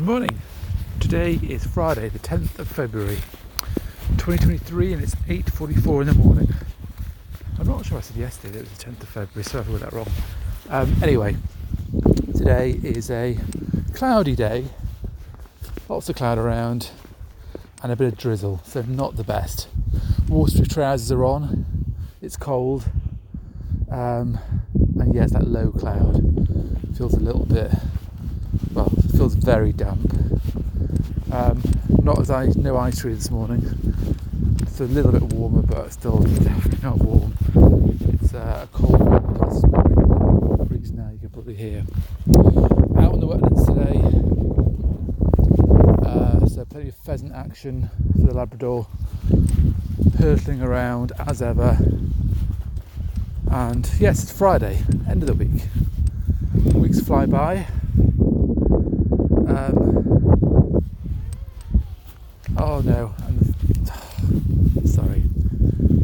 Good morning. Today is Friday, the 10th of February, 2023, and it's 8:44 in the morning. I'm not sure I said yesterday that it was the 10th of February, so I got that wrong. Um, anyway, today is a cloudy day, lots of cloud around, and a bit of drizzle, so not the best. Waterproof trousers are on. It's cold, um, and yeah, it's that low cloud. Feels a little bit well, it feels very damp. Um, not as I no ice cream this morning. It's a little bit warmer, but still definitely not warm. It's uh, a cold wind. Breeze now, you can probably hear. Out on the wetlands today, uh, so plenty of pheasant action for the Labrador, hurtling around as ever. And yes, it's Friday, end of the week. Weeks fly by. Um, oh no, I'm, sorry,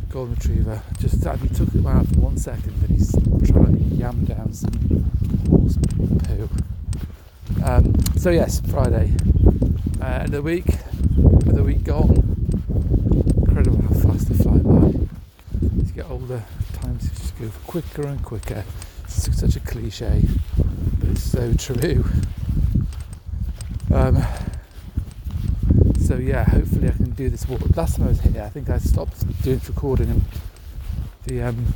golden retriever. Just he took him out for one second and he's trying to yam down some horse poo. Um, so yes, Friday, uh, end of the week, another week gone. Incredible how fast they fly by. As you get older, times just go quicker and quicker. It's such a cliche, but it's so true. Um, so yeah, hopefully I can do this walk. Last time I was here, I think I stopped doing recording and the um,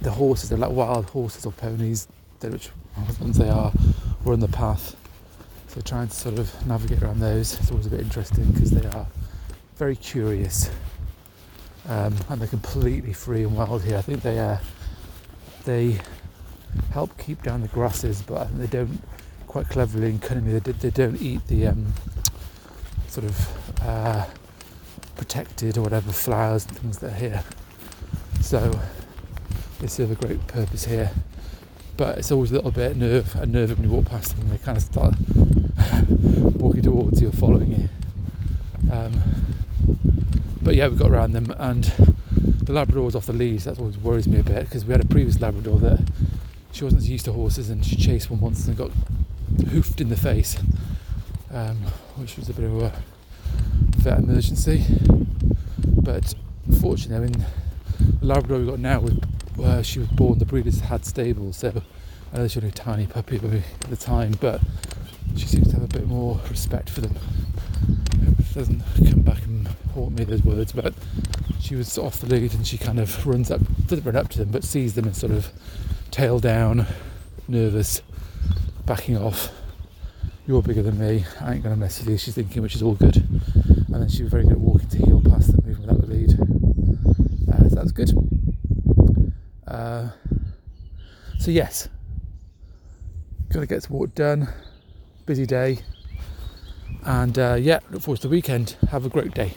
the horses, they're like wild horses or ponies, which ones they are, were on the path. So trying to sort of navigate around those is always a bit interesting because they are very curious um, and they're completely free and wild here. I think they uh, they help keep down the grasses, but they don't quite cleverly and cunningly. They, they don't eat the um, sort of uh, protected or whatever flowers and things that are here. So they serve a great purpose here. But it's always a little bit nerve unnerving when you walk past them and they kind of start walking towards you or following you. Um, but yeah, we got around them and the Labrador was off the lead. So that always worries me a bit because we had a previous Labrador that she wasn't used to horses and she chased one once and got hoofed in the face, um, which was a bit of a vet emergency. But fortunately, I mean, the Labrador we got now was where she was born. The breeders had stables, so I know she was a tiny puppy at the time, but she seems to have a bit more respect for them. It doesn't come back and haunt me those words, but she was off the lead and she kind of runs up, doesn't run up to them, but sees them and sort of tail down, nervous, backing off. You're bigger than me. I ain't gonna mess with you. She's thinking, which is all good. And then she was very good at walking to heel past them, moving without the lead. Uh, so that was good. Uh, so yes, got to get some work done. Busy day, and uh, yeah, look forward to the weekend. Have a great day.